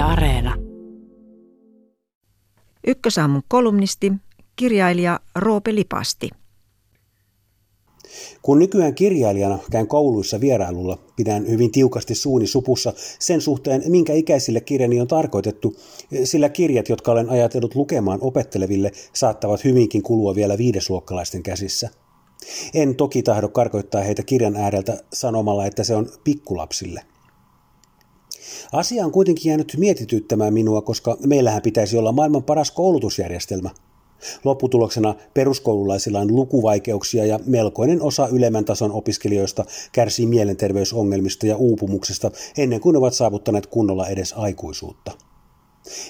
Yle Areena. Ykkösaamun kolumnisti, kirjailija Roope Lipasti. Kun nykyään kirjailijana käyn kouluissa vierailulla, pidän hyvin tiukasti suuni supussa sen suhteen, minkä ikäisille kirjani on tarkoitettu, sillä kirjat, jotka olen ajatellut lukemaan opetteleville, saattavat hyvinkin kulua vielä viidesluokkalaisten käsissä. En toki tahdo karkoittaa heitä kirjan ääreltä sanomalla, että se on pikkulapsille. Asia on kuitenkin jäänyt mietityttämään minua, koska meillähän pitäisi olla maailman paras koulutusjärjestelmä. Lopputuloksena peruskoululaisilla on lukuvaikeuksia ja melkoinen osa ylemmän tason opiskelijoista kärsii mielenterveysongelmista ja uupumuksesta ennen kuin ovat saavuttaneet kunnolla edes aikuisuutta.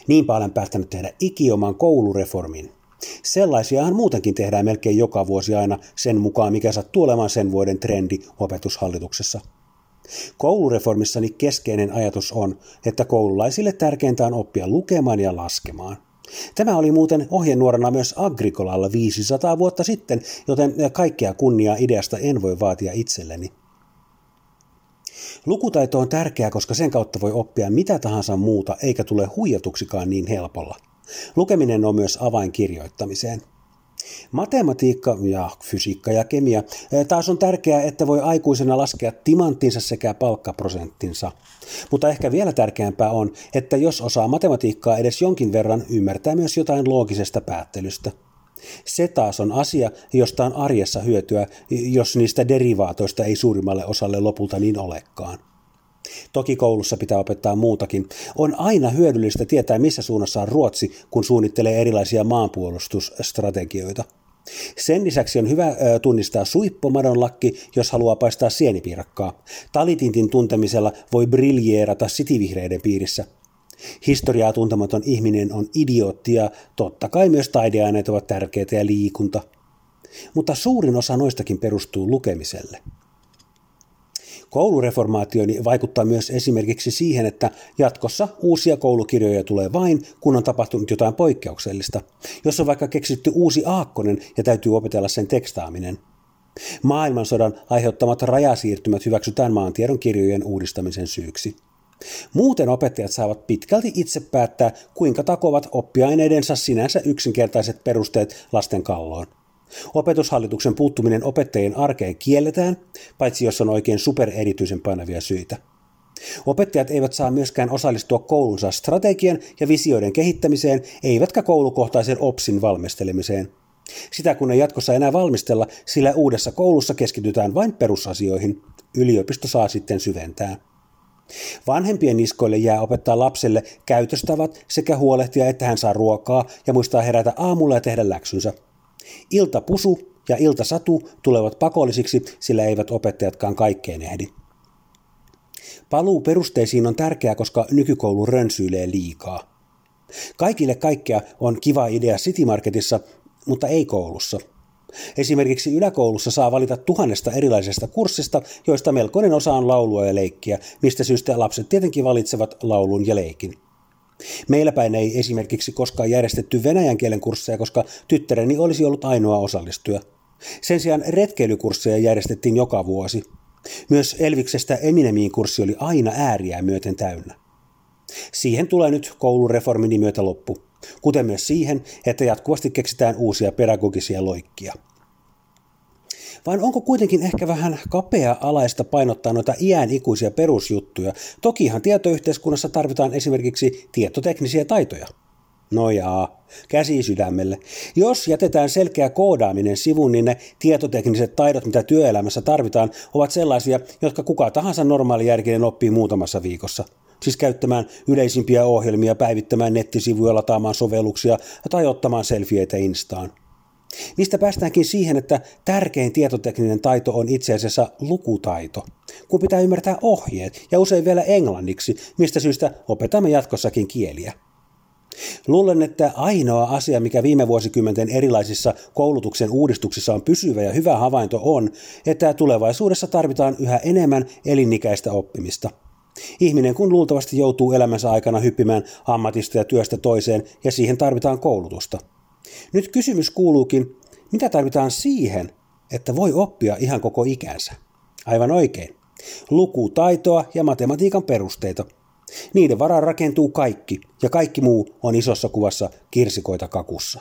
Niinpä olen päättänyt tehdä ikioman koulureformin. Sellaisiahan muutenkin tehdään melkein joka vuosi aina sen mukaan, mikä sattuu olemaan sen vuoden trendi opetushallituksessa. Koulureformissani keskeinen ajatus on, että koululaisille tärkeintä on oppia lukemaan ja laskemaan. Tämä oli muuten ohjenuorana myös Agrikolalla 500 vuotta sitten, joten kaikkea kunniaa ideasta en voi vaatia itselleni. Lukutaito on tärkeää, koska sen kautta voi oppia mitä tahansa muuta, eikä tule huijatuksikaan niin helpolla. Lukeminen on myös avain kirjoittamiseen. Matematiikka ja fysiikka ja kemia taas on tärkeää, että voi aikuisena laskea timanttinsa sekä palkkaprosenttinsa. Mutta ehkä vielä tärkeämpää on, että jos osaa matematiikkaa edes jonkin verran, ymmärtää myös jotain loogisesta päättelystä. Se taas on asia, josta on arjessa hyötyä, jos niistä derivaatoista ei suurimmalle osalle lopulta niin olekaan. Toki koulussa pitää opettaa muutakin. On aina hyödyllistä tietää, missä suunnassa on Ruotsi, kun suunnittelee erilaisia maanpuolustusstrategioita. Sen lisäksi on hyvä tunnistaa suippomadon lakki, jos haluaa paistaa sienipiirakkaa. Talitintin tuntemisella voi briljeerata sitivihreiden piirissä. Historiaa tuntematon ihminen on idiootti ja totta kai myös taideaineet ovat tärkeitä ja liikunta. Mutta suurin osa noistakin perustuu lukemiselle. Koulureformaationi vaikuttaa myös esimerkiksi siihen, että jatkossa uusia koulukirjoja tulee vain, kun on tapahtunut jotain poikkeuksellista. Jos on vaikka keksitty uusi aakkonen ja täytyy opetella sen tekstaaminen. Maailmansodan aiheuttamat rajasiirtymät hyväksytään maantiedon kirjojen uudistamisen syyksi. Muuten opettajat saavat pitkälti itse päättää, kuinka takovat oppiaineidensa sinänsä yksinkertaiset perusteet lasten kalloon. Opetushallituksen puuttuminen opettajien arkeen kielletään, paitsi jos on oikein supererityisen painavia syitä. Opettajat eivät saa myöskään osallistua koulunsa strategian ja visioiden kehittämiseen, eivätkä koulukohtaisen OPSin valmistelemiseen. Sitä kun ei jatkossa enää valmistella, sillä uudessa koulussa keskitytään vain perusasioihin. Yliopisto saa sitten syventää. Vanhempien niskoille jää opettaa lapselle käytöstavat sekä huolehtia, että hän saa ruokaa ja muistaa herätä aamulla ja tehdä läksynsä. Iltapusu ja iltasatu tulevat pakollisiksi, sillä eivät opettajatkaan kaikkeen ehdi. Paluu perusteisiin on tärkeää, koska nykykoulu rönsyilee liikaa. Kaikille kaikkea on kiva idea City Marketissa, mutta ei koulussa. Esimerkiksi yläkoulussa saa valita tuhannesta erilaisesta kurssista, joista melkoinen osa on laulua ja leikkiä, mistä syystä lapset tietenkin valitsevat laulun ja leikin. Meillä päin ei esimerkiksi koskaan järjestetty venäjän kielen kursseja, koska tyttäreni olisi ollut ainoa osallistuja. Sen sijaan retkeilykursseja järjestettiin joka vuosi. Myös Elviksestä Eminemiin kurssi oli aina ääriä myöten täynnä. Siihen tulee nyt koulureformin myötä loppu, kuten myös siihen, että jatkuvasti keksitään uusia pedagogisia loikkia vaan onko kuitenkin ehkä vähän kapea-alaista painottaa noita iän ikuisia perusjuttuja? Tokihan tietoyhteiskunnassa tarvitaan esimerkiksi tietoteknisiä taitoja. No jaa, käsi sydämelle. Jos jätetään selkeä koodaaminen sivuun, niin ne tietotekniset taidot, mitä työelämässä tarvitaan, ovat sellaisia, jotka kuka tahansa normaali järkinen oppii muutamassa viikossa. Siis käyttämään yleisimpiä ohjelmia, päivittämään nettisivuja, lataamaan sovelluksia tai ottamaan selfieitä Instaan. Mistä päästäänkin siihen, että tärkein tietotekninen taito on itse asiassa lukutaito, kun pitää ymmärtää ohjeet ja usein vielä englanniksi, mistä syystä opetamme jatkossakin kieliä. Luulen, että ainoa asia, mikä viime vuosikymmenten erilaisissa koulutuksen uudistuksissa on pysyvä ja hyvä havainto on, että tulevaisuudessa tarvitaan yhä enemmän elinikäistä oppimista. Ihminen kun luultavasti joutuu elämänsä aikana hyppimään ammatista ja työstä toiseen ja siihen tarvitaan koulutusta – nyt kysymys kuuluukin, mitä tarvitaan siihen, että voi oppia ihan koko ikänsä? Aivan oikein. Lukutaitoa ja matematiikan perusteita. Niiden varaan rakentuu kaikki, ja kaikki muu on isossa kuvassa kirsikoita kakussa.